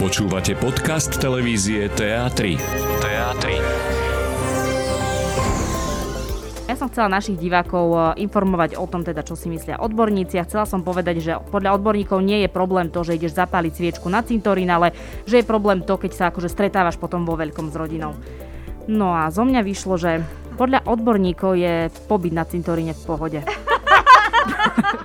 Počúvate podcast televízie TA3. TA3. Ja som chcela našich divákov e, informovať o tom, teda, čo si myslia odborníci a chcela som povedať, že podľa odborníkov nie je problém to, že ideš zapáliť sviečku na cintorín, ale že je problém to, keď sa akože stretávaš potom vo veľkom s rodinou. No a zo mňa vyšlo, že podľa odborníkov je pobyt na cintoríne v pohode.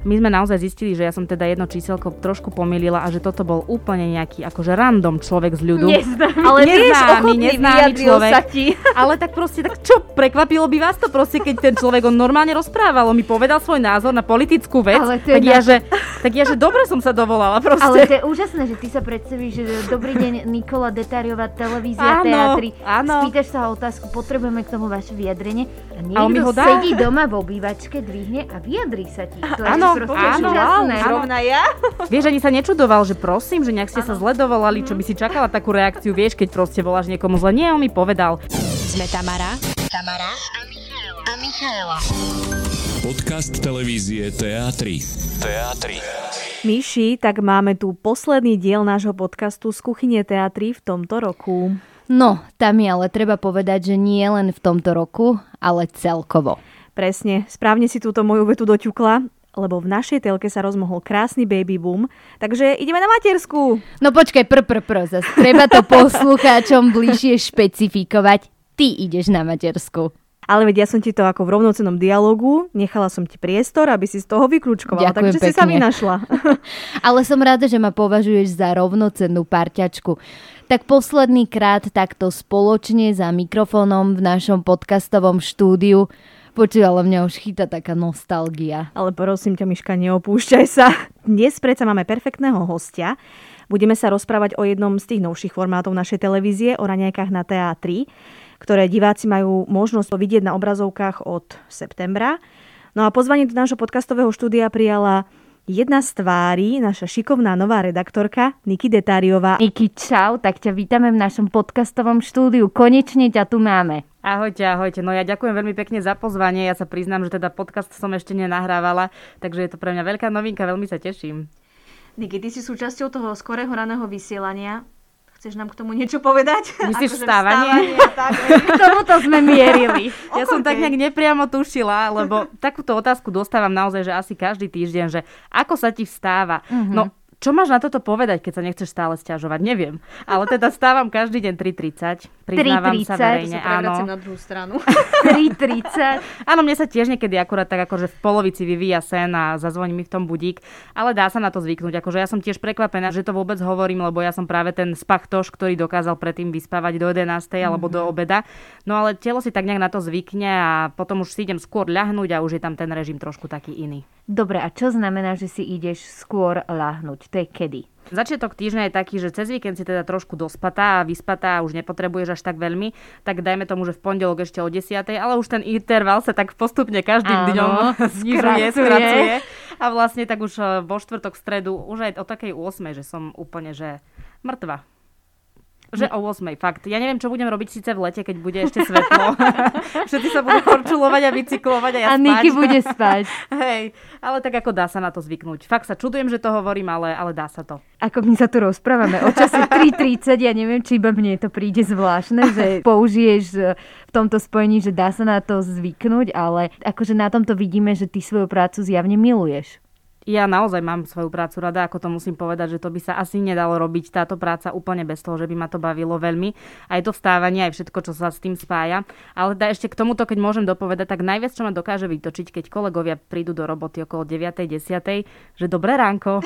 My sme naozaj zistili, že ja som teda jedno číselko trošku pomýlila a že toto bol úplne nejaký akože random človek z ľudu. Neznámy, ale neznámy, neznámy človek. sa ti. Ale tak proste, tak čo, prekvapilo by vás to proste, keď ten človek on normálne rozprával, on mi povedal svoj názor na politickú vec, Ale tak, ja, že, tak ja, že dobre som sa dovolala proste. Ale to je úžasné, že ty sa predstavíš, že dobrý deň Nikola Detariová, televízia, Áno, teatri. áno. Spýtaš sa otázku, potrebujeme k tomu vaše vyjadrenie. A A niekto ho dá. sedí doma v obývačke, dvihne a vyjadrí sa ti. To je Áno, áno. Zrovna ja? Vieš, ani sa nečudoval, že prosím, že nejak ste sa zle dovolali, čo by si čakala takú reakciu, vieš, keď proste voláš niekomu zle. Nie, on mi povedal. Sme Tamara Tamara a Michaela. Podcast televízie TA3. TA3. Myši, tak máme tu posledný diel nášho podcastu z kuchyne teatry v tomto roku. No, tam je ale treba povedať, že nie len v tomto roku, ale celkovo. Presne, správne si túto moju vetu doťukla, lebo v našej telke sa rozmohol krásny baby boom, takže ideme na matersku. No počkaj, pr, pr, pr, zas treba to poslucháčom bližšie špecifikovať. Ty ideš na matersku. Ale veď ja som ti to ako v rovnocenom dialogu, nechala som ti priestor, aby si z toho vyklúčkovala, Ďakujem takže si sa pekne. vynašla. Ale som rada, že ma považuješ za rovnocennú parťačku. Tak posledný krát takto spoločne za mikrofónom v našom podcastovom štúdiu. Počuj, ale mňa už chyta taká nostalgia. Ale prosím ťa, Miška, neopúšťaj sa. Dnes predsa máme perfektného hostia. Budeme sa rozprávať o jednom z tých novších formátov našej televízie, o raňajkách na TA3, ktoré diváci majú možnosť vidieť na obrazovkách od septembra. No a pozvanie do nášho podcastového štúdia prijala jedna z tvári, naša šikovná nová redaktorka Niki Detáriová. Niki, čau, tak ťa vítame v našom podcastovom štúdiu. Konečne ťa tu máme. Ahojte, ahojte. No ja ďakujem veľmi pekne za pozvanie. Ja sa priznám, že teda podcast som ešte nenahrávala, takže je to pre mňa veľká novinka, veľmi sa teším. Niki, ty si súčasťou toho skorého raného vysielania. Chceš nám k tomu niečo povedať? Myslíš Akože vstávanie? tak, K tomuto sme mierili. Ja som tak nejak nepriamo tušila, lebo takúto otázku dostávam naozaj, že asi každý týždeň, že ako sa ti vstáva. Mhm. No, čo máš na toto povedať, keď sa nechceš stále stiažovať? Neviem. Ale teda stávam každý deň 3.30. Priznávam sa 3:30, verejne, áno. na druhú stranu. 3.30. Áno, mne sa tiež niekedy akurát tak akože v polovici vyvíja sen a zazvoní mi v tom budík, ale dá sa na to zvyknúť. Akože ja som tiež prekvapená, že to vôbec hovorím, lebo ja som práve ten spachtoš, ktorý dokázal predtým vyspávať do 11. alebo do obeda. No ale telo si tak nejak na to zvykne a potom už si idem skôr ľahnúť a už je tam ten režim trošku taký iný. Dobre, a čo znamená, že si ideš skôr ľahnuť? To je kedy? Začiatok týždňa je taký, že cez víkend si teda trošku dospatá a vyspatá a už nepotrebuješ až tak veľmi, tak dajme tomu, že v pondelok ešte o 10. ale už ten interval sa tak postupne každým Áno, dňom znižuje, skracuje. A vlastne tak už eh, vo štvrtok, stredu, už aj o takej 8, že som úplne, že mŕtva. Že o 8, fakt. Ja neviem, čo budem robiť síce v lete, keď bude ešte svetlo. Všetci sa budú korčulovať a bicyklovať a ja a. Niky bude spať. Hej, ale tak ako dá sa na to zvyknúť. Fakt sa čudujem, že to hovorím, ale, ale dá sa to. Ako my sa tu rozprávame o čase 3.30, ja neviem, či iba mne to príde zvláštne, že použiješ e, v tomto spojení, že dá sa na to zvyknúť, ale akože na tomto vidíme, že ty svoju prácu zjavne miluješ. Ja naozaj mám svoju prácu rada, ako to musím povedať, že to by sa asi nedalo robiť táto práca úplne bez toho, že by ma to bavilo veľmi. Aj to vstávanie, aj všetko, čo sa s tým spája. Ale teda ešte k tomuto, keď môžem dopovedať, tak najviac, čo ma dokáže vytočiť, keď kolegovia prídu do roboty okolo 9. 10. že dobré ránko.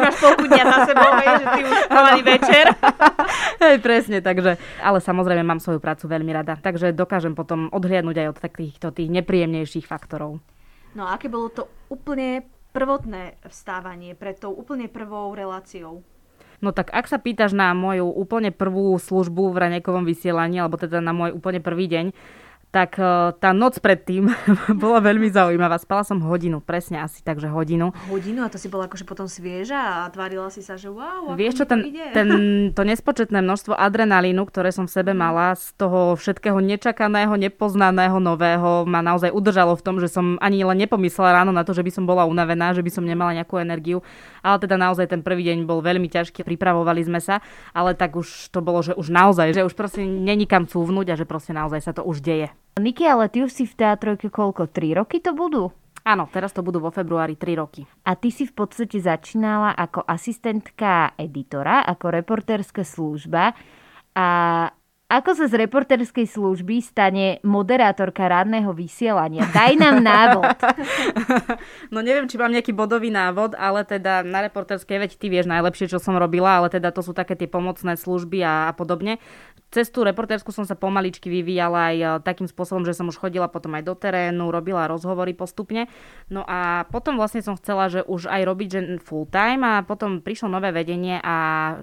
Máš polku dňa za sebou, že ty už večer. Hej, presne, takže. Ale samozrejme mám svoju prácu veľmi rada, takže dokážem potom odhliadnúť aj od takýchto tých nepríjemnejších faktorov. No a aké bolo to úplne prvotné vstávanie pred tou úplne prvou reláciou? No tak ak sa pýtaš na moju úplne prvú službu v raňajkovom vysielaní, alebo teda na môj úplne prvý deň, tak e, tá noc predtým bola veľmi zaujímavá. Spala som hodinu, presne asi takže hodinu. Hodinu a to si bola akože potom svieža a tvárila si sa, že wow, ako Vieš čo, ten, ide. ten, to nespočetné množstvo adrenalínu, ktoré som v sebe mala, z toho všetkého nečakaného, nepoznaného, nového, ma naozaj udržalo v tom, že som ani len nepomyslela ráno na to, že by som bola unavená, že by som nemala nejakú energiu. Ale teda naozaj ten prvý deň bol veľmi ťažký, pripravovali sme sa, ale tak už to bolo, že už naozaj, že už proste není kam cúvnuť a že proste naozaj sa to už deje. Niki, ale ty už si v teatrojke koľko? 3 roky to budú? Áno, teraz to budú vo februári 3 roky. A ty si v podstate začínala ako asistentka editora, ako reportérska služba. A ako sa z reportérskej služby stane moderátorka rádneho vysielania? Daj nám návod. No neviem, či mám nejaký bodový návod, ale teda na reporterskej, veď ty vieš najlepšie, čo som robila, ale teda to sú také tie pomocné služby a, a podobne. Cez tú reportérsku som sa pomaličky vyvíjala aj e, takým spôsobom, že som už chodila potom aj do terénu, robila rozhovory postupne. No a potom vlastne som chcela, že už aj robiť že full time a potom prišlo nové vedenie a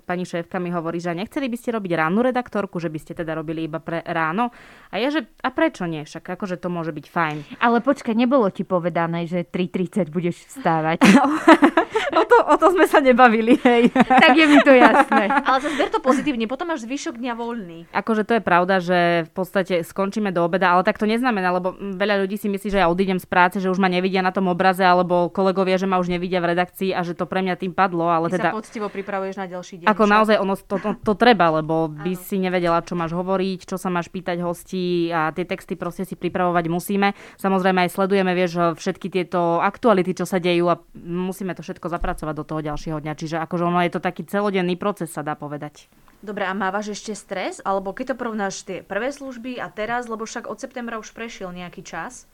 pani šéfka mi hovorí, že nechceli by ste robiť ránu redaktorku, že by ste teda robili iba pre ráno. A ja, že a prečo nie? Však akože to môže byť fajn. Ale počkaj, nebolo ti povedané, že 3.30 budeš vstávať. O to, o to sme sa nebavili, hej. tak je mi to jasné. Ale zase ber to pozitívne, potom máš zvyšok dňa voľný. Akože to je pravda, že v podstate skončíme do obeda, ale tak to neznamená, lebo veľa ľudí si myslí, že ja odídem z práce, že už ma nevidia na tom obraze, alebo kolegovia, že ma už nevidia v redakcii a že to pre mňa tým padlo, ale Ty teda... sa poctivo pripravuješ na ďalší deň. Ako však? naozaj ono to, to, to treba, lebo by si nevedela, čo máš hovoriť, čo sa máš pýtať hostí a tie texty proste si pripravovať musíme. Samozrejme aj sledujeme, vieš, všetky tieto aktuality, čo sa dejú a musíme to všetko zapracovať do toho ďalšieho dňa. Čiže akože ono je to taký celodenný proces, sa dá povedať. Dobre, a mávaš ešte stres? Alebo keď to porovnáš tie prvé služby a teraz, lebo však od septembra už prešiel nejaký čas.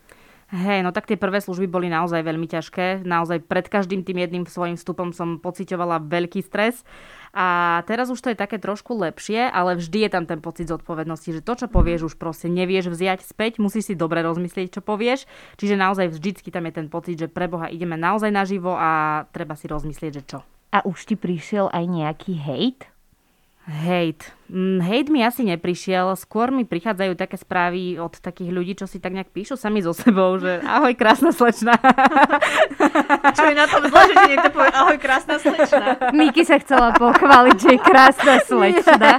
Hej, no tak tie prvé služby boli naozaj veľmi ťažké. Naozaj pred každým tým jedným svojim vstupom som pocitovala veľký stres. A teraz už to je také trošku lepšie, ale vždy je tam ten pocit zodpovednosti, že to, čo povieš, už proste nevieš vziať späť, musíš si dobre rozmyslieť, čo povieš. Čiže naozaj vždycky tam je ten pocit, že pre Boha ideme naozaj naživo a treba si rozmyslieť, že čo. A už ti prišiel aj nejaký hejt? Hejt. Mm, Hejt mi asi neprišiel, skôr mi prichádzajú také správy od takých ľudí, čo si tak nejak píšu sami so sebou, že ahoj, krásna slečna. Čo je na tom zle, že niekto povie, ahoj, krásna slečna. Miki sa chcela pochváliť, že je krásna slečna.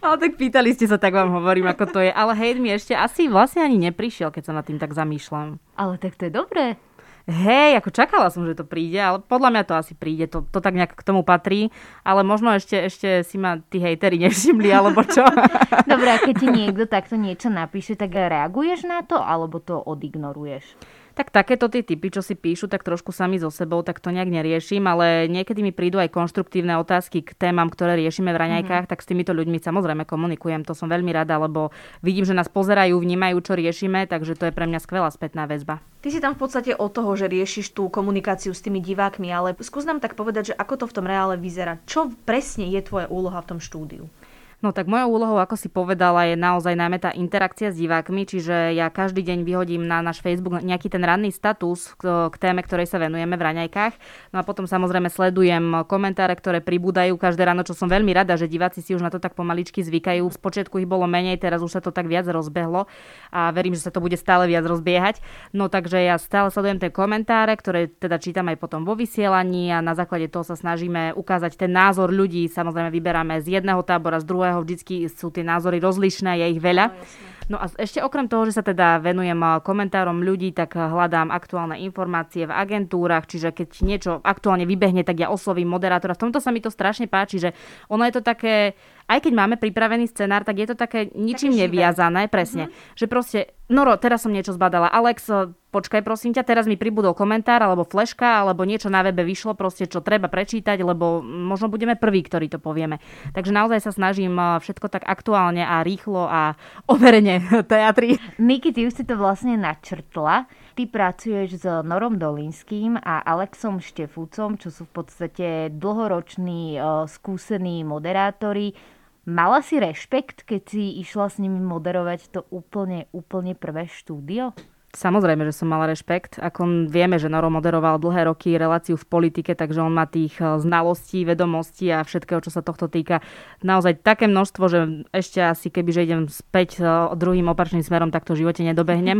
Ale tak pýtali ste sa, tak vám hovorím, ako to je. Ale hejt mi ešte asi vlastne ani neprišiel, keď sa nad tým tak zamýšľam. Ale tak to je dobré. Hej, ako čakala som, že to príde, ale podľa mňa to asi príde, to, to tak nejak k tomu patrí, ale možno ešte, ešte si ma tí hejteri nevšimli, alebo čo. Dobre, a keď ti niekto takto niečo napíše, tak reaguješ na to, alebo to odignoruješ? Tak takéto tie typy, čo si píšu, tak trošku sami so sebou, tak to nejak neriešim, ale niekedy mi prídu aj konštruktívne otázky k témam, ktoré riešime v raňajkách, mm-hmm. tak s týmito ľuďmi samozrejme komunikujem. To som veľmi rada, lebo vidím, že nás pozerajú, vnímajú, čo riešime, takže to je pre mňa skvelá spätná väzba. Ty si tam v podstate od toho, že riešiš tú komunikáciu s tými divákmi, ale skús nám tak povedať, že ako to v tom reále vyzerá. Čo presne je tvoja úloha v tom štúdiu? No tak mojou úlohou, ako si povedala, je naozaj najmä tá interakcia s divákmi, čiže ja každý deň vyhodím na náš Facebook nejaký ten ranný status k, téme, ktorej sa venujeme v raňajkách. No a potom samozrejme sledujem komentáre, ktoré pribúdajú každé ráno, čo som veľmi rada, že diváci si už na to tak pomaličky zvykajú. Spočiatku ich bolo menej, teraz už sa to tak viac rozbehlo a verím, že sa to bude stále viac rozbiehať. No takže ja stále sledujem tie komentáre, ktoré teda čítam aj potom vo vysielaní a na základe toho sa snažíme ukázať ten názor ľudí. Samozrejme vyberáme z jedného tábora, z druhého vždycky sú tie názory rozlišné, je ich veľa. No a ešte okrem toho, že sa teda venujem komentárom ľudí, tak hľadám aktuálne informácie v agentúrach, čiže keď niečo aktuálne vybehne, tak ja oslovím moderátora. V tomto sa mi to strašne páči, že ono je to také, aj keď máme pripravený scenár, tak je to také ničím Také neviazané, presne. Že proste, Noro, teraz som niečo zbadala. Alex, počkaj prosím ťa, teraz mi pribudol komentár alebo fleška, alebo niečo na webe vyšlo, proste čo treba prečítať, lebo možno budeme prví, ktorí to povieme. Takže naozaj sa snažím eh, všetko tak aktuálne a rýchlo a overene teatri. Niki, ty už si to vlastne načrtla. Ty pracuješ s Norom Dolinským a Alexom Štefúcom, čo sú v podstate dlhoroční, eh, skúsení moderátori. Mala si rešpekt, keď si išla s nimi moderovať to úplne, úplne prvé štúdio? Samozrejme, že som mala rešpekt. Ako vieme, že Noro moderoval dlhé roky reláciu v politike, takže on má tých eh, znalostí, vedomostí a všetkého, čo sa tohto týka. Naozaj také množstvo, že ešte asi keby, že idem späť eh, druhým opačným smerom, tak to v živote nedobehnem.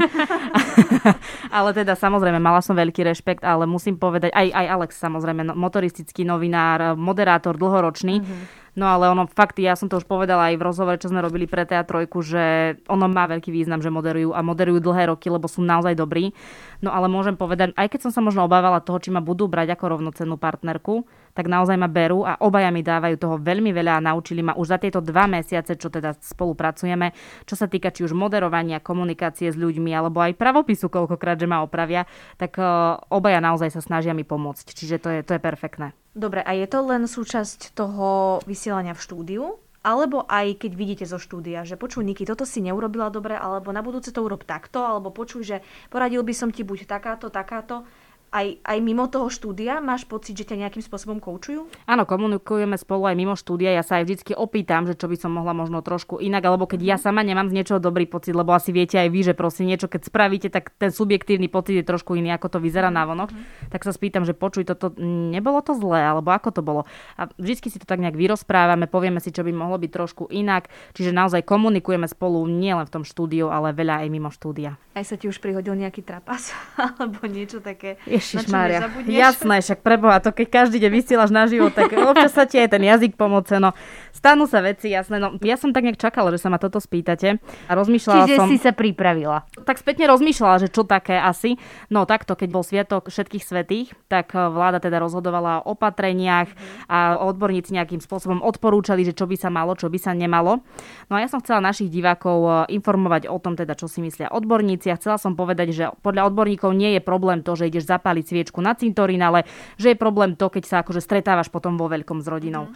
ale teda samozrejme, mala som veľký rešpekt, ale musím povedať, aj, aj Alex samozrejme, no, motoristický novinár, moderátor dlhoročný, mm-hmm No ale ono fakt, ja som to už povedala aj v rozhovore, čo sme robili pre teatrojku, že ono má veľký význam, že moderujú a moderujú dlhé roky, lebo sú naozaj dobrí. No ale môžem povedať, aj keď som sa možno obávala toho, či ma budú brať ako rovnocennú partnerku, tak naozaj ma berú a obaja mi dávajú toho veľmi veľa a naučili ma už za tieto dva mesiace, čo teda spolupracujeme, čo sa týka či už moderovania, komunikácie s ľuďmi alebo aj pravopisu, koľkokrát, že ma opravia, tak uh, obaja naozaj sa snažia mi pomôcť. Čiže to je, to je perfektné. Dobre, a je to len súčasť toho vysielania v štúdiu? Alebo aj keď vidíte zo štúdia, že počuj Niky, toto si neurobila dobre, alebo na budúce to urob takto, alebo počuj, že poradil by som ti buď takáto, takáto aj, aj mimo toho štúdia máš pocit, že ťa nejakým spôsobom koučujú? Áno, komunikujeme spolu aj mimo štúdia. Ja sa aj vždy opýtam, že čo by som mohla možno trošku inak, alebo keď ja sama nemám z niečoho dobrý pocit, lebo asi viete aj vy, že proste niečo, keď spravíte, tak ten subjektívny pocit je trošku iný, ako to vyzerá na vonok. Mm-hmm. Tak sa spýtam, že počuj, toto nebolo to zlé, alebo ako to bolo. A vždy si to tak nejak vyrozprávame, povieme si, čo by mohlo byť trošku inak. Čiže naozaj komunikujeme spolu nielen v tom štúdiu, ale veľa aj mimo štúdia. Aj sa ti už prihodil nejaký trapas alebo niečo také? Ježiš Mária. Jasné, však preboha, to keď každý deň vysielaš na život, tak občas sa ti aj ten jazyk pomôce. No, stanú sa veci, jasné. No, ja som tak nejak čakala, že sa ma toto spýtate. A rozmýšľala Čiže som... si sa pripravila. Tak spätne rozmýšľala, že čo také asi. No takto, keď bol sviatok všetkých svetých, tak eh, vláda teda rozhodovala o opatreniach a odborníci nejakým spôsobom odporúčali, že čo by sa malo, čo by sa nemalo. No a ja som chcela našich divákov eh, informovať o tom, teda, čo si myslia odborníci. A chcela som povedať, že podľa odborníkov nie je problém to, že ideš zapáliť sviečku trošku na cintorín, ale že je problém to, keď sa akože stretávaš potom vo veľkom s rodinou.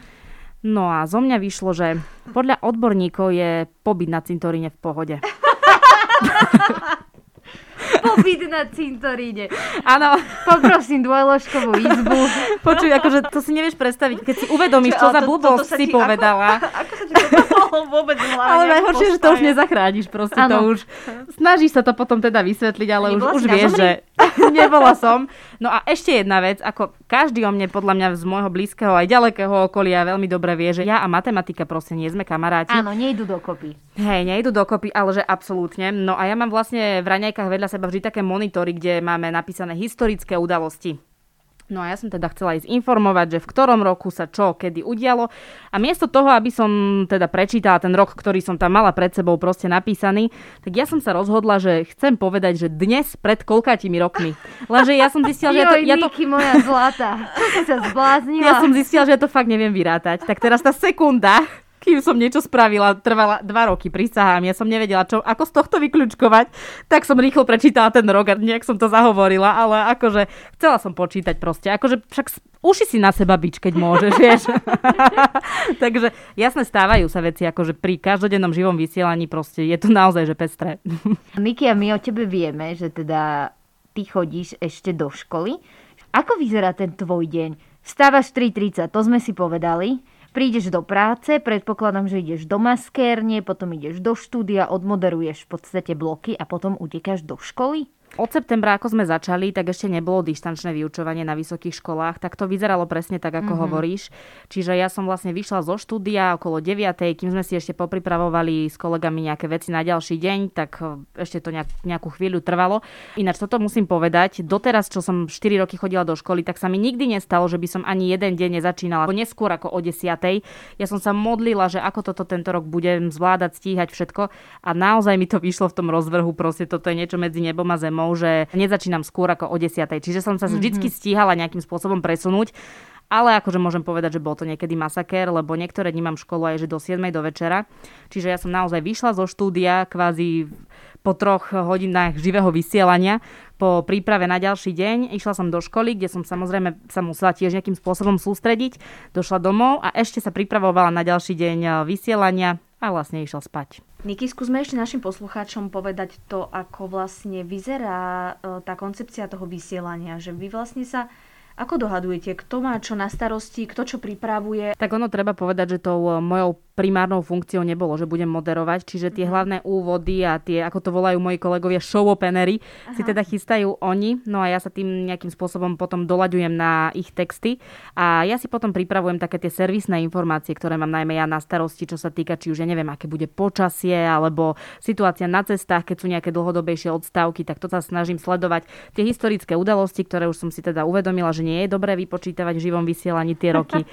No a zo mňa vyšlo, že podľa odborníkov je pobyt na cintoríne v pohode. Pobyt na cintoríne. Áno. Poprosím dvojložkovú izbu. Počuj, akože to si nevieš predstaviť, keď si uvedomíš, čo, čo za blbosť si ti, povedala. Ako, ako sa ti to vôbec Ale najhoršie, že to už nezachrániš proste, ano. to už. Snažíš sa to potom teda vysvetliť, ale už, už vieš, že nebola som. No a ešte jedna vec, ako každý o mne podľa mňa z môjho blízkeho aj ďalekého okolia veľmi dobre vie, že ja a matematika proste nie sme kamaráti. Áno, nejdu dokopy. Hej, nejdu dokopy, ale že absolútne. No a ja mám vlastne v raňajkách vedľa seba vždy také monitory, kde máme napísané historické udalosti. No a ja som teda chcela ísť informovať, že v ktorom roku sa čo kedy udialo. A miesto toho, aby som teda prečítala ten rok, ktorý som tam mala pred sebou proste napísaný, tak ja som sa rozhodla, že chcem povedať, že dnes pred koľkátimi rokmi. Lenže ja som zistila, že ja to... Ja to... moja zlata. si sa zbláznila. Ja som zistila, že ja to fakt neviem vyrátať. Tak teraz tá sekunda, kým som niečo spravila, trvala dva roky, prisahám. Ja som nevedela, čo, ako z tohto vyklúčkovať, tak som rýchlo prečítala ten rok a nejak som to zahovorila, ale akože chcela som počítať proste. Akože však uši si na seba bič, keď môžeš, vieš. Takže jasne stávajú sa veci, akože pri každodennom živom vysielaní proste je to naozaj, že pestré. Niky, a my o tebe vieme, že teda ty chodíš ešte do školy. Ako vyzerá ten tvoj deň? Vstávaš 3.30, to sme si povedali. Prídeš do práce, predpokladám, že ideš do maskérne, potom ideš do štúdia, odmoderuješ v podstate bloky a potom utekáš do školy? Od septembra, ako sme začali, tak ešte nebolo distančné vyučovanie na vysokých školách, tak to vyzeralo presne tak, ako mm-hmm. hovoríš. Čiže ja som vlastne vyšla zo štúdia okolo 9, kým sme si ešte popripravovali s kolegami nejaké veci na ďalší deň, tak eh, ešte to nejak, nejakú chvíľu trvalo. Ináč toto musím povedať, doteraz, čo som 4 roky chodila do školy, tak sa mi nikdy nestalo, že by som ani jeden deň nezačínala neskôr ako o 10. Ja som sa modlila, že ako toto tento rok budem zvládať, stíhať všetko a naozaj mi to vyšlo v tom rozvrhu, proste toto je niečo medzi nebom a zemou témou, že nezačínam skôr ako o 10. Čiže som sa mm-hmm. vždy stíhala nejakým spôsobom presunúť. Ale akože môžem povedať, že bol to niekedy masakér, lebo niektoré dní mám školu aj že do 7. do večera. Čiže ja som naozaj vyšla zo štúdia kvázi po troch hodinách živého vysielania, po príprave na ďalší deň. Išla som do školy, kde som samozrejme sa musela tiež nejakým spôsobom sústrediť. Došla domov a ešte sa pripravovala na ďalší deň vysielania a vlastne išla spať. Niky, skúsme ešte našim poslucháčom povedať to, ako vlastne vyzerá e, tá koncepcia toho vysielania, že vy vlastne sa Ako dohadujete, kto má čo na starosti, kto čo pripravuje? Tak ono treba povedať, že tou e, mojou primárnou funkciou nebolo, že budem moderovať, čiže tie hlavné úvody a tie, ako to volajú moji kolegovia, show openery, si teda chystajú oni, no a ja sa tým nejakým spôsobom potom doľaďujem na ich texty. A ja si potom pripravujem také tie servisné informácie, ktoré mám najmä ja na starosti, čo sa týka, či už ja neviem, aké bude počasie, alebo situácia na cestách, keď sú nejaké dlhodobejšie odstávky, tak to sa snažím sledovať. Tie historické udalosti, ktoré už som si teda uvedomila, že nie je dobré vypočítavať v živom vysielaní tie roky.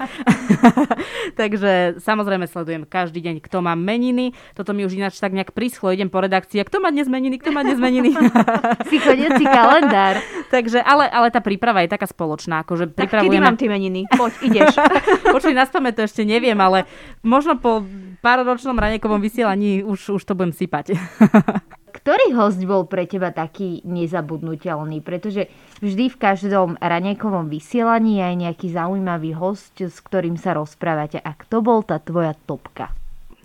Takže samozrejme sledujem každý deň, kto má meniny. Toto mi už ináč tak nejak prischlo, idem po redakcii, kto má dnes meniny, kto má dnes meniny. si chodiaci kalendár. Takže, ale, ale tá príprava je taká spoločná. Akože tak kedy mám tie meniny? Poď, ideš. Počuj, na to ešte neviem, ale možno po páročnom ranekovom vysielaní už, už to budem sypať. Ktorý host bol pre teba taký nezabudnutelný? Pretože vždy v každom ranekovom vysielaní je aj nejaký zaujímavý host, s ktorým sa rozprávate. A kto bol tá tvoja topka?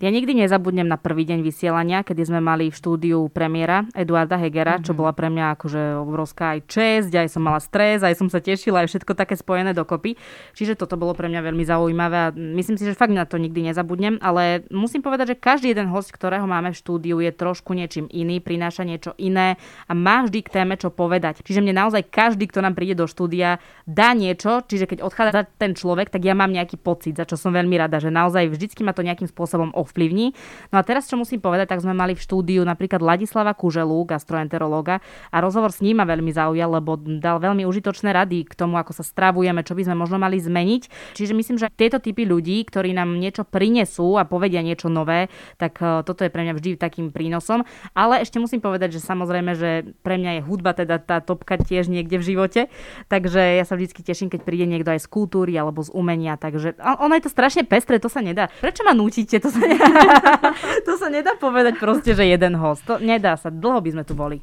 Ja nikdy nezabudnem na prvý deň vysielania, kedy sme mali v štúdiu premiéra Eduarda Hegera, mm-hmm. čo mhm. bola pre mňa akože obrovská aj česť, aj som mala stres, aj som sa tešila, aj všetko také spojené dokopy. Čiže toto bolo pre mňa veľmi zaujímavé a myslím si, že fakt na to nikdy nezabudnem, ale musím povedať, že každý jeden host, ktorého máme v štúdiu, je trošku niečím iný, prináša niečo iné a má vždy k téme čo povedať. Čiže mne naozaj každý, kto nám príde do štúdia, dá niečo, čiže keď odchádza ten človek, tak ja mám nejaký pocit, za čo som veľmi rada, že naozaj vždycky ma to nejakým spôsobom ovplyvní. No a teraz, čo musím povedať, tak sme mali v štúdiu napríklad Ladislava Kuželu, gastroenterológa, a rozhovor s ním ma veľmi zaujal, lebo dal veľmi užitočné rady k tomu, ako sa stravujeme, čo by sme možno mali zmeniť. Čiže myslím, že tieto typy ľudí, ktorí nám niečo prinesú a povedia niečo nové, tak e, toto je pre mňa vždy takým prínosom. Ale ešte musím povedať, že samozrejme, že pre mňa je hudba teda tá topka tiež niekde v živote. Takže ja sa vždy teším, keď príde niekto aj z kultúry alebo z umenia. Takže ono je to strašne pestré, to sa nedá. Prečo ma nútite? To sa nedá. to sa nedá povedať proste, že jeden host. To nedá sa. Dlho by sme tu boli.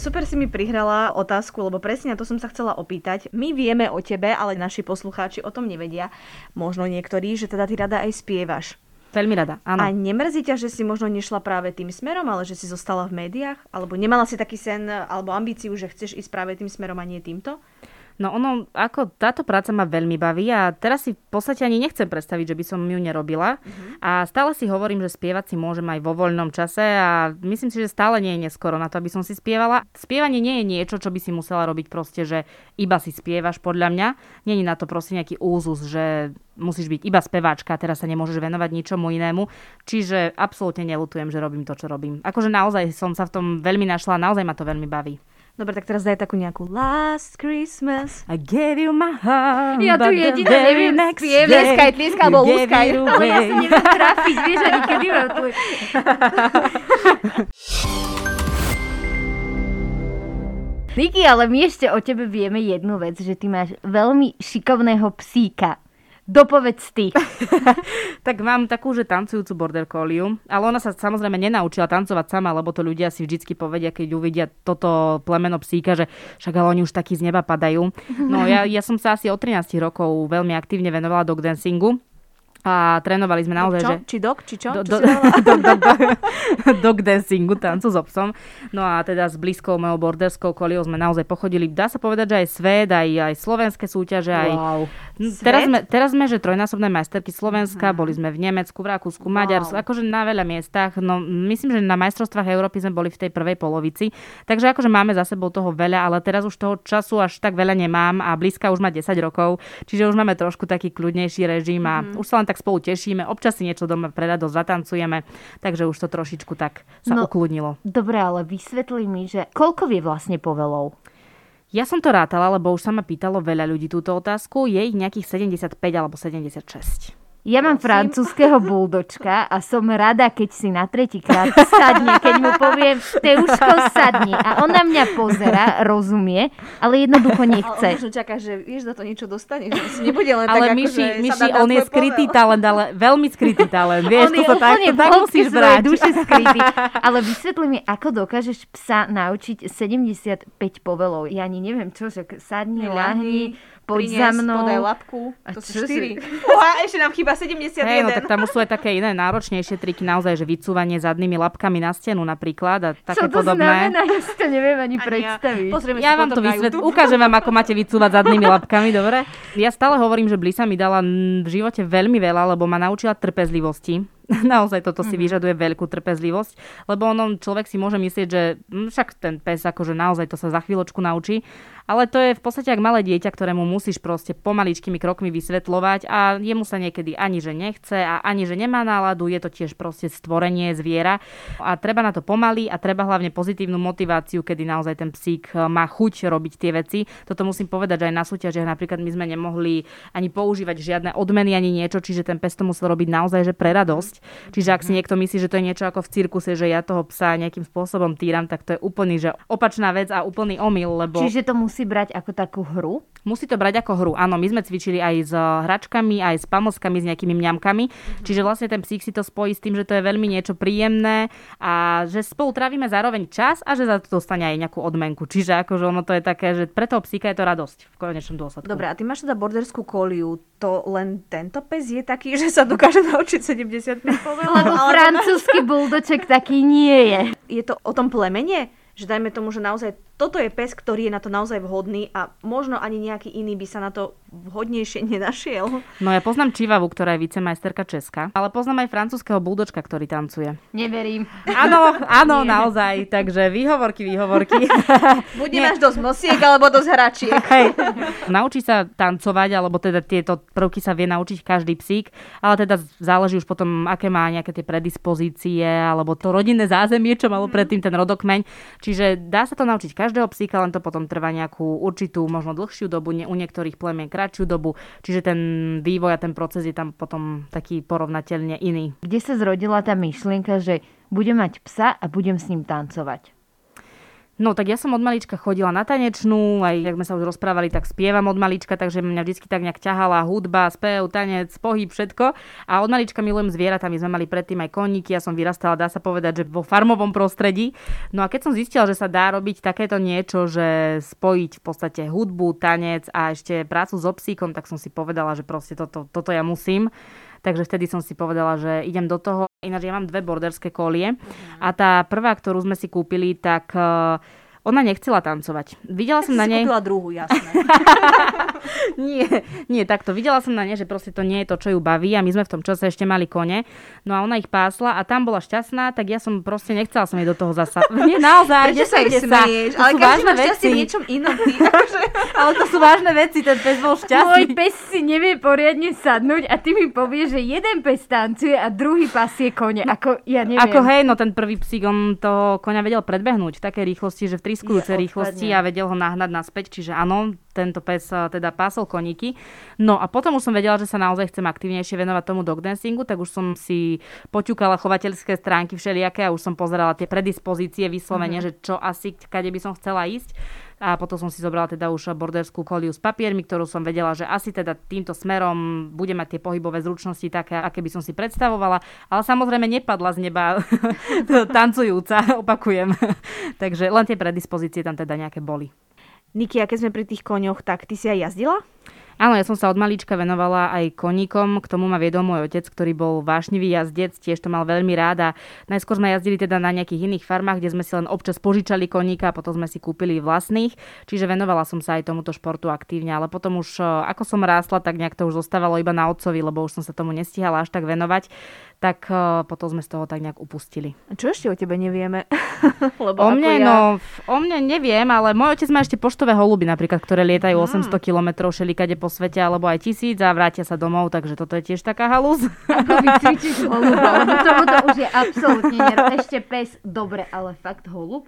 Super si mi prihrala otázku, lebo presne na to som sa chcela opýtať. My vieme o tebe, ale naši poslucháči o tom nevedia. Možno niektorí, že teda ty rada aj spievaš. Veľmi rada, áno. A nemrzí ťa, že si možno nešla práve tým smerom, ale že si zostala v médiách? Alebo nemala si taký sen alebo ambíciu, že chceš ísť práve tým smerom a nie týmto? No ono, ako táto práca ma veľmi baví a teraz si v podstate ani nechcem predstaviť, že by som ju nerobila. Uh-huh. A stále si hovorím, že spievať si môžem aj vo voľnom čase a myslím si, že stále nie je neskoro na to, aby som si spievala. Spievanie nie je niečo, čo by si musela robiť proste, že iba si spievaš podľa mňa. Není na to proste nejaký úzus, že musíš byť iba speváčka teraz sa nemôžeš venovať ničomu inému. Čiže absolútne nelutujem, že robím to, čo robím. Akože naozaj som sa v tom veľmi našla naozaj ma to veľmi baví. Dobre, tak teraz daj takú nejakú Last Christmas. I gave you my heart. Ja tu jediná neviem spiev, lieskaj, tlieska alebo lúskaj. Ale ja sa neviem trafiť, vieš, ani kedy mám tu. Niki, ale my ešte o tebe vieme jednu vec, že ty máš veľmi šikovného psíka. Dopovedz ty. tak mám takú, že tancujúcu border collie, ale ona sa samozrejme nenaučila tancovať sama, lebo to ľudia si vždycky povedia, keď uvidia toto plemeno psíka, že však ale oni už takí z neba padajú. No ja, ja som sa asi od 13 rokov veľmi aktívne venovala dog dancingu a trénovali sme naozaj, čo? že... Či dog? Či čo? Do, do, dog, dog, dog, dog dancingu, tancu s obsom. No a teda s blízkou mojou borderskou koliou sme naozaj pochodili. Dá sa povedať, že aj svet, aj, aj slovenské súťaže, aj... Wow. Teraz sme, teraz sme, že trojnásobné majsterky Slovenska, mm. boli sme v Nemecku, v Rakúsku, wow. Maďarsku, akože na veľa miestach. No myslím, že na majstrovstvách Európy sme boli v tej prvej polovici. Takže akože máme za sebou toho veľa, ale teraz už toho času až tak veľa nemám a blízka už má 10 rokov, čiže už máme trošku taký kľudnejší režim a mm. už sa len tak spolu tešíme. Občas si niečo doma predado zatancujeme, takže už to trošičku tak sa no, ukludnilo. Dobre, ale vysvetli mi, že koľko vie vlastne povelov? Ja som to rátala, lebo už sa ma pýtalo veľa ľudí túto otázku. Je ich nejakých 75 alebo 76. Ja mám francúzského buldočka a som rada, keď si na tretíkrát sadne, keď mu poviem, Teuško, sadni. A on na mňa pozera, rozumie, ale jednoducho nechce. Ale možno čaká, že vieš, za to niečo dostane, že si nebude len ale tak, Myši, ako, Myši, on je skrytý povel. talent, ale veľmi skrytý talent. Vieš, on to sa tak, to tak musíš brať. duše skrytý. Ale vysvetli mi, ako dokážeš psa naučiť 75 povelov. Ja ani neviem čo, že sadni, lahni, poď za mnou. podaj lapku. To sú štyri. Uha, ešte nám chýba iba 71. Hej, no tak tam už sú aj také iné náročnejšie triky, naozaj, že vycúvanie zadnými labkami na stenu napríklad a také Čo to podobné. znamená? Ja si to neviem ani Ani ja. predstaviť. Pozrieme Ja si vám to potom na vysvet... YouTube. ukážem vám, ako máte vycúvať zadnými labkami, dobre? Ja stále hovorím, že Blisa mi dala v živote veľmi veľa, lebo ma naučila trpezlivosti. Naozaj toto si vyžaduje veľkú trpezlivosť, lebo ono, človek si môže myslieť, že mm, však ten pes akože naozaj to sa za chvíľočku naučí, ale to je v podstate ako malé dieťa, ktorému musíš proste pomaličkými krokmi vysvetľovať a jemu sa niekedy ani že nechce a ani že nemá náladu, je to tiež proste stvorenie zviera a treba na to pomaly a treba hlavne pozitívnu motiváciu, kedy naozaj ten psík e, má chuť robiť tie veci. Toto musím povedať, že aj na súťažiach napríklad my sme nemohli ani používať žiadne odmeny ani niečo, čiže ten pes to musel robiť naozaj že pre radosť. Čiže ak si niekto myslí, že to je niečo ako v cirkuse, že ja toho psa nejakým spôsobom týram, tak to je úplný, že opačná vec a úplný omyl, lebo... Čiže to musí brať ako takú hru? Musí to brať ako hru. Áno, my sme cvičili aj s hračkami, aj s pamoskami, s nejakými mňamkami. Čiže vlastne ten psík si to spojí s tým, že to je veľmi niečo príjemné a že spolu trávime zároveň čas a že za to dostane aj nejakú odmenku. Čiže akože ono to je také, že pre toho psíka je to radosť v konečnom dôsledku. Dobre, a ty máš teda borderskú koliu. To len tento pes je taký, že sa dokáže naučiť 75 povedať? Lebo francúzsky buldoček taký nie je. Je to o tom plemene? Že dajme tomu, že naozaj toto je pes, ktorý je na to naozaj vhodný a možno ani nejaký iný by sa na to vhodnejšie nenašiel. No ja poznám Čivavu, ktorá je vicemajsterka Česka, ale poznám aj francúzského buldočka, ktorý tancuje. Neverím. Áno, áno, naozaj. Takže výhovorky, výhovorky. Buď nemáš dosť nosiek, alebo dosť hračiek. Hej. Naučí sa tancovať, alebo teda tieto prvky sa vie naučiť každý psík, ale teda záleží už potom, aké má nejaké tie predispozície, alebo to rodinné zázemie, čo malo predtým ten rodokmeň. Čiže dá sa to naučiť každého psíka, len to potom trvá nejakú určitú, možno dlhšiu dobu, u niektorých plemien kratšiu dobu. Čiže ten vývoj a ten proces je tam potom taký porovnateľne iný. Kde sa zrodila tá myšlienka, že budem mať psa a budem s ním tancovať? No tak ja som od malička chodila na tanečnú, aj jak sme sa už rozprávali, tak spievam od malička, takže mňa vždy tak nejak ťahala hudba, spev, tanec, pohyb, všetko. A od malička milujem zvieratá, my sme mali predtým aj koníky, ja som vyrastala, dá sa povedať, že vo farmovom prostredí. No a keď som zistila, že sa dá robiť takéto niečo, že spojiť v podstate hudbu, tanec a ešte prácu so psíkom, tak som si povedala, že proste toto, toto ja musím. Takže vtedy som si povedala, že idem do toho. Ináč ja mám dve borderské kolie. A tá prvá, ktorú sme si kúpili, tak eh, ona nechcela tancovať. Videla som na nej... kúpila druhú, jasné. nie, nie, takto. Videla som na nej, že proste to nie je to, čo ju baví a my sme v tom čase ešte mali kone. No a ona ich pásla a tam bola šťastná, tak ja som proste nechcela som jej do toho zasa... Nie, naozaj, Prečo sa nesmejte sa. To Ale sú vážne veci. niečom inom. Ty, akože, Ale to sú vážne veci, ten pes bol Môj šťastný. pes si nevie poriadne sadnúť a ty mi povieš, že jeden pes tancuje a druhý pasie kone. Ako, ja neviem. Ako hej, no ten prvý psík, on toho koňa vedel predbehnúť v takej rýchlosti, že v triskujúcej Je, rýchlosti a vedel ho nahnať naspäť, čiže áno, tento pes eh, teda pásol koníky. No a potom už som vedela, že sa naozaj chcem aktívnejšie venovať tomu dog dancingu, tak už som si poťukala chovateľské stránky všelijaké a už som pozerala tie predispozície vyslovene, Mhm. že čo asi, kade by som chcela ísť. A potom som si zobrala teda už borderskú koliu s papiermi, ktorú som vedela, že asi teda týmto smerom bude mať tie pohybové zručnosti také, aké by som si predstavovala. Ale samozrejme nepadla z neba tancujúca, opakujem. Takže len tie predispozície tam teda nejaké boli. Niki, a keď sme pri tých koňoch, tak ty si aj jazdila? Áno, ja som sa od malička venovala aj koníkom, k tomu ma viedol môj otec, ktorý bol vášnivý jazdec, tiež to mal veľmi rád a najskôr sme jazdili teda na nejakých iných farmách, kde sme si len občas požičali koníka a potom sme si kúpili vlastných, čiže venovala som sa aj tomuto športu aktívne, ale potom už e, ako som rástla, tak nejak to už zostávalo iba na otcovi, lebo už som sa tomu nestihala až tak venovať, tak e, potom sme z toho tak nejak upustili. A Čo ešte o tebe nevieme? Lebo O mne, ja... no, o mne neviem, ale môj otec má ešte poštové holuby napríklad, ktoré lietajú 800 km všelikade po svete, alebo aj tisíc a vrátia sa domov, takže toto je tiež taká halúz. Ako vycvičíš holuba, lebo tomuto už je absolútne ner- Ešte pes, dobre, ale fakt holub?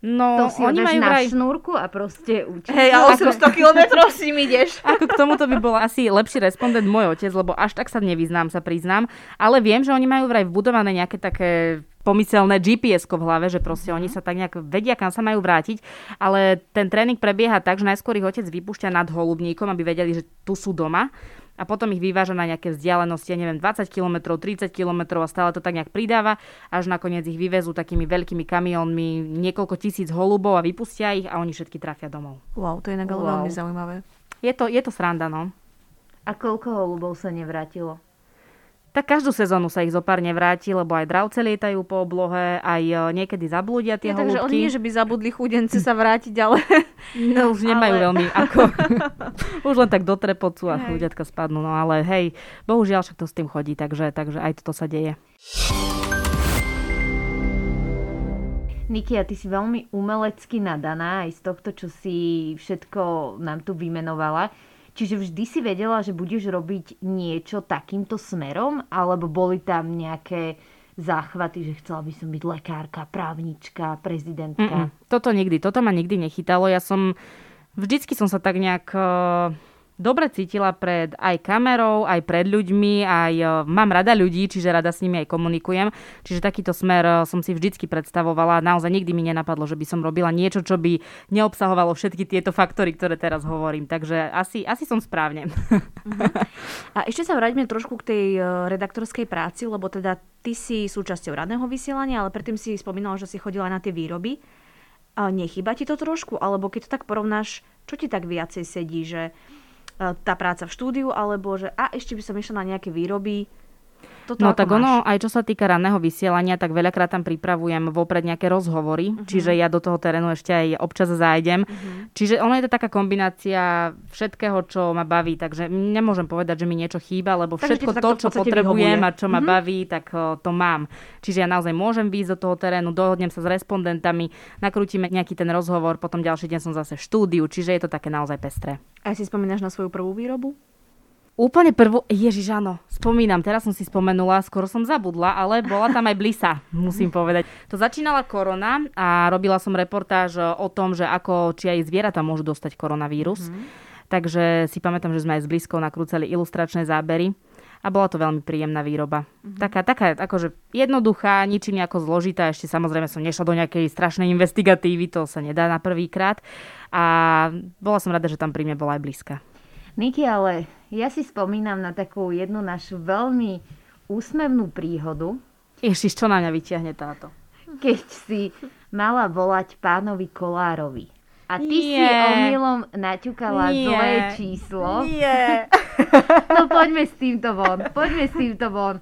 No, To si oni majú na vraj... šnúrku a proste učíš. Hej, a 800 kilometrov s ním ideš. Ako k tomuto by bol asi lepší respondent môj otec, lebo až tak sa nevyznám, sa priznám. Ale viem, že oni majú vraj vbudované nejaké také pomyselné gps v hlave, že proste oni sa tak nejak vedia, kam sa majú vrátiť, ale ten tréning prebieha tak, že najskôr ich otec vypúšťa nad holubníkom, aby vedeli, že tu sú doma a potom ich vyváža na nejaké vzdialenosti, ja neviem, 20 km, 30 km a stále to tak nejak pridáva, až nakoniec ich vyvezú takými veľkými kamiónmi niekoľko tisíc holubov a vypustia ich a oni všetky trafia domov. Wow, to je inak Wow. veľmi zaujímavé. Je to, je to sranda, no. A koľko holubov sa nevrátilo? Tak každú sezónu sa ich zopár nevráti, lebo aj dravce lietajú po oblohe, aj e, niekedy zablúdia tie Ja, takže holúbky. oni nie, že by zabudli chudence sa vrátiť, ale... No už nemajú Ale- veľmi ako... už len tak do trepocu a Hej. chudiatka spadnú. No ale hej, bohužiaľ však to s tým chodí, takže, takže aj toto sa deje. Niki, a ty si veľmi umelecky nadaná aj z tohto, čo si všetko nám tu vymenovala. Čiže vždy si vedela, že budeš robiť niečo takýmto smerom? Alebo boli tam nejaké záchvaty, že chcela by som byť lekárka, právnička, prezidentka? Mm-mm. Toto nikdy, toto ma nikdy nechytalo. Ja som, vždycky som sa tak nejak eh, dobre cítila pred aj kamerou, aj pred ľuďmi, aj eh, mám rada ľudí, čiže rada s nimi aj komunikujem. Čiže takýto smer eh, som si vždycky predstavovala. Naozaj nikdy mi nenapadlo, že by som robila niečo, čo by neobsahovalo všetky tieto faktory, ktoré teraz hovorím. Takže asi, asi som správne. A ešte sa vráťme trošku k tej e, redaktorskej práci, lebo teda ty si súčasťou radného vysielania, ale predtým si spomínala, že si chodila na tie výroby. A nechýba ti to trošku? Alebo keď to tak porovnáš, čo ti tak viacej sedí, že e, tá práca v štúdiu, alebo že a ešte by som išla na nejaké výroby. Toto No tak máš? ono, aj čo sa týka ranného vysielania, tak veľakrát tam pripravujem vopred nejaké rozhovory, Mhm. čiže ja do toho terénu ešte aj občas zájdem. Čiže ono je to taká kombinácia všetkého, čo ma baví, takže nemôžem povedať, že mi niečo chýba, lebo Takže všetko to čo potrebujem vyhovuje. a čo ma baví, tak o, to mám. Čiže ja naozaj môžem výjsť do toho terénu, dohodnem sa s respondentami, nakrútime nejaký ten rozhovor, potom ďalší deň som zase v štúdiu, čiže je to také naozaj pestré. A si spomínaš na svoju prvú výrobu? Úplne prvú, Ježiš áno, spomínam, teraz som si spomenula, skoro som zabudla, ale bola tam aj blisa, musím povedať. To začínala korona a robila som reportáž o tom, že ako, či aj zvieratá môžu dostať koronavírus. Takže si pamätám, že sme aj s blízkou nakrúcali ilustračné zábery a bola to veľmi príjemná výroba. Taká, taká akože jednoduchá, ničím nejako zložitá, ešte samozrejme som nešla do nejakej strašnej investigatívy, to sa nedá na prvýkrát. A bola som rada, že tam pri mne bola aj blízka. Niki, ale ja si spomínam na takú jednu našu veľmi úsmevnú príhodu, Ježiš, čo na mňa vyťahne táto? keď si mala volať pánovi Kolárovi. A ty si Nie. omylom naťukala Nie. zlé číslo. Nie. No poďme s týmto von, poďme s týmto von.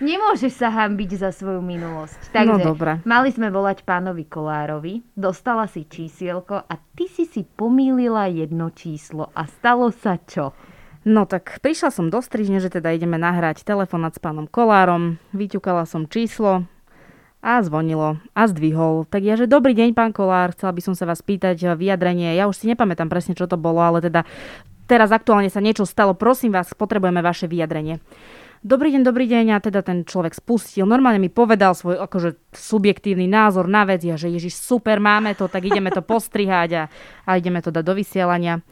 Nemôžeš sa hambiť za svoju minulosť. Takže No dobre. mali sme volať pánovi Kolárovi, dostala si čísielko a ty si si pomýlila jedno číslo. A stalo sa čo? No tak prišla som do strižne, že teda ideme nahrať telefonát s pánom Kolárom, vyťukala som číslo a zvonilo a zdvihol. Tak ja, že dobrý deň, pán Kolár, chcela by som sa vás pýtať eh, vyjadrenie. Ja už si nepamätám presne, čo to bolo, ale teda teraz aktuálne sa niečo stalo. Prosím vás, potrebujeme vaše vyjadrenie. Dobrý deň, dobrý deň. A teda ten človek spustil. Normálne mi povedal svoj akože subjektívny názor na vec. Ja, že Ježiš, super, máme to, tak ideme to postrihať a, a ideme to dať do vysielania.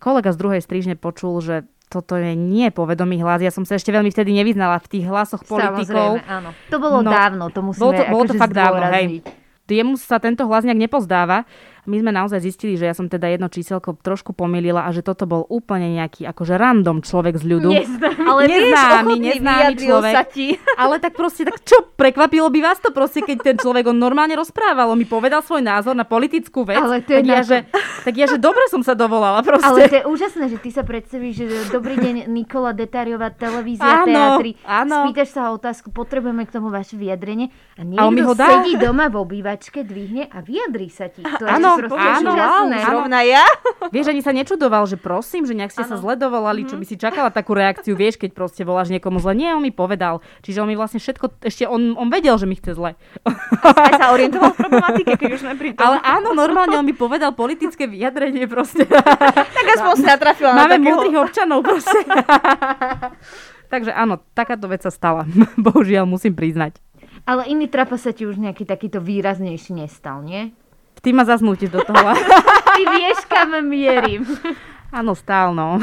Kolega z druhej strižne počul, že toto je nie povedomý hlas. Ja som sa ešte veľmi vtedy nevyznala v tých hlasoch politikov. Samozrejme, áno. To bolo No, dávno, to musíme Bolo to, bolo to akože fakt dávno, hej. Jemu sa tento hlas nejak nepozdáva. My sme naozaj zistili, že ja som teda jedno číselko trošku pomýlila a že toto bol úplne nejaký akože random človek z ľudu. Ale Neznámy, vieš, ochotný, neznámy vyjadril človek. sa ti. Ale tak proste, tak čo, prekvapilo by vás to proste, keď ten človek, on normálne rozprával, on mi povedal svoj názor na politickú vec. Ale to je tak, ja, na- že, tak ja, že dobre som sa dovolala proste. Ale to je úžasné, že ty sa predstavíš, že dobrý deň Nikola Detariová, televízia, Áno, teatri. áno. Spýtaš sa o otázku, potrebujeme k tomu vaše vyjadrenie. A A on mi niekto ho dal. sedí doma v obývačke, dvihne a vyjadrí sa ti. To Áno, áno, úžasné. Zrovna ja? Vieš, ani sa nečudoval, že prosím, že nejak ste sa zle dovolali, čo by si čakala takú reakciu, vieš, keď proste voláš niekomu zle. Nie, on mi povedal. Čiže on mi vlastne všetko, ešte on, on vedel, že mi chce zle. Aj sa orientoval v problematike, keď už sme pri tom. Ale áno, normálne on mi povedal politické vyjadrenie proste. tak aspoň si natrafila na Máme takého... múdrych občanov proste. Takže áno, takáto vec sa stala. Bohužiaľ, musím priznať. Ale iný trapa sa ti už nejaký takýto výraznejší nestal, nie? Ty ma zaznútiš do toho. Ty vieš, kam mierim. Áno, stál, no.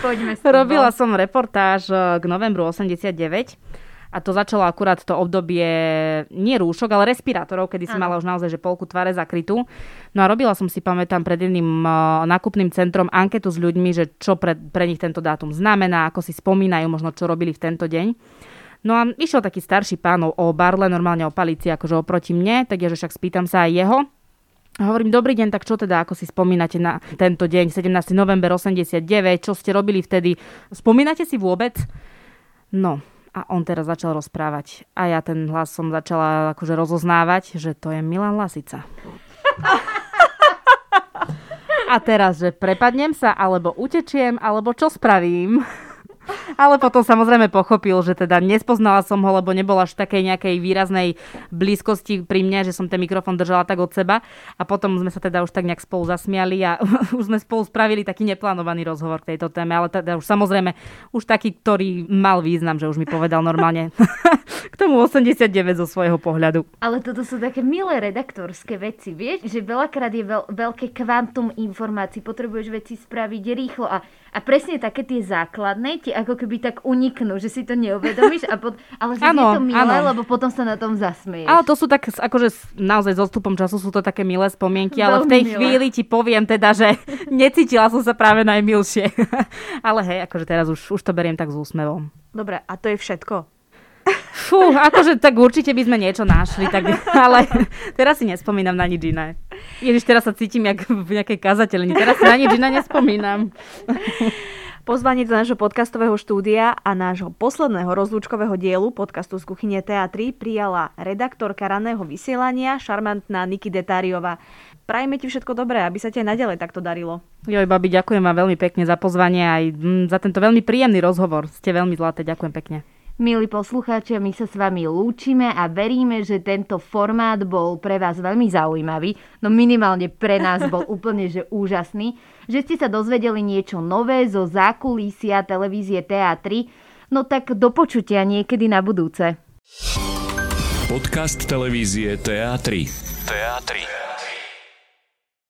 Poďme s Robila von. som reportáž eh, k novembru 89 a to začalo akurát to obdobie nie rúšok, ale respirátorov, kedy si Áno. mala už naozaj že polku tváre zakrytú. No a robila som si, pamätám, pred jedným eh, nákupným centrom anketu s ľuďmi, že čo pre, pre nich tento dátum znamená, ako si spomínajú, možno čo robili v tento deň. No a išiel taký starší pán o- o barle, normálne o palici, akože oproti mne, tak ja, že však spýtam sa aj jeho. A hovorím, dobrý deň, tak čo teda, ako si spomínate na tento deň, 17. november 89, čo ste robili vtedy? Spomínate si vôbec? No, a on teraz začal rozprávať. A ja ten hlas som začala akože rozoznávať, že to je Milan Lasica. A teraz, že prepadnem sa, alebo utečiem, alebo čo spravím? Ale potom samozrejme pochopil, že teda nespoznala som ho, lebo nebola až takej nejakej výraznej blízkosti pri mne, že som ten mikrofón držala tak od seba. A potom sme sa teda už tak nejak spolu zasmiali a už sme spolu spravili taký neplánovaný rozhovor k tejto téme. Ale teda už samozrejme, už taký, ktorý mal význam, že už mi povedal normálne k tomu 89 zo svojho pohľadu. Ale toto sú také milé redaktorské veci, vieš, že veľakrát je veľ, veľké kvantum informácií, potrebuješ veci spraviť rýchlo a, a presne také tie základné ti ako keby tak uniknú, že si to neuvedomíš, a pot, ale že ano, je to milé, ano. lebo potom sa na tom zasmieš. Ale to sú tak, akože naozaj s odstupom času sú to také milé spomienky, ale v tej milé. chvíli ti poviem teda, že necítila som sa práve najmilšie. ale hej, akože teraz už, už to beriem tak s úsmevom. Dobre, a to je všetko? Fú, akože tak určite by sme niečo našli, tak, ale teraz si nespomínam na nič iné. Ježiš, teraz sa cítim jak v nejakej kazateľni, teraz si na nič iné nespomínam. Pozvanie do nášho podcastového štúdia a nášho posledného rozlúčkového dielu podcastu z kuchyne Teatry prijala redaktorka raného vysielania, šarmantná Niky Detáriová. Prajme ti všetko dobré, aby sa ti aj naďalej takto darilo. Joj, babi, ďakujem vám veľmi pekne za pozvanie aj mm, za tento veľmi príjemný rozhovor. Ste veľmi zlaté, ďakujem pekne. Milí poslucháči, my sa s vami lúčime a veríme, že tento formát bol pre vás veľmi zaujímavý, no minimálne pre nás bol úplne že úžasný, že ste sa dozvedeli niečo nové zo zákulísia televízie TA3, no tak do počutia niekedy na budúce. Podcast televízie TA3. TA3.